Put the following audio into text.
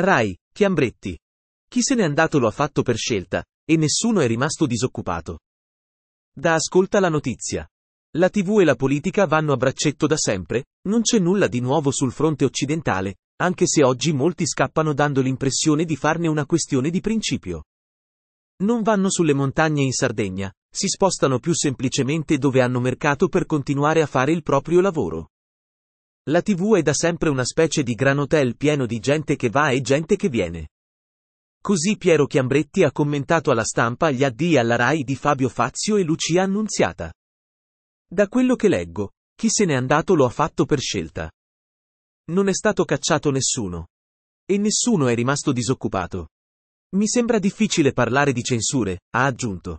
Rai, Chiambretti. Chi se n'è andato lo ha fatto per scelta, e nessuno è rimasto disoccupato. Da ascolta la notizia. La TV e la politica vanno a braccetto da sempre, non c'è nulla di nuovo sul fronte occidentale, anche se oggi molti scappano dando l'impressione di farne una questione di principio. Non vanno sulle montagne in Sardegna, si spostano più semplicemente dove hanno mercato per continuare a fare il proprio lavoro. La TV è da sempre una specie di gran hotel pieno di gente che va e gente che viene. Così Piero Chiambretti ha commentato alla stampa gli addii alla RAI di Fabio Fazio e Lucia Annunziata. Da quello che leggo, chi se n'è andato lo ha fatto per scelta. Non è stato cacciato nessuno. E nessuno è rimasto disoccupato. Mi sembra difficile parlare di censure, ha aggiunto.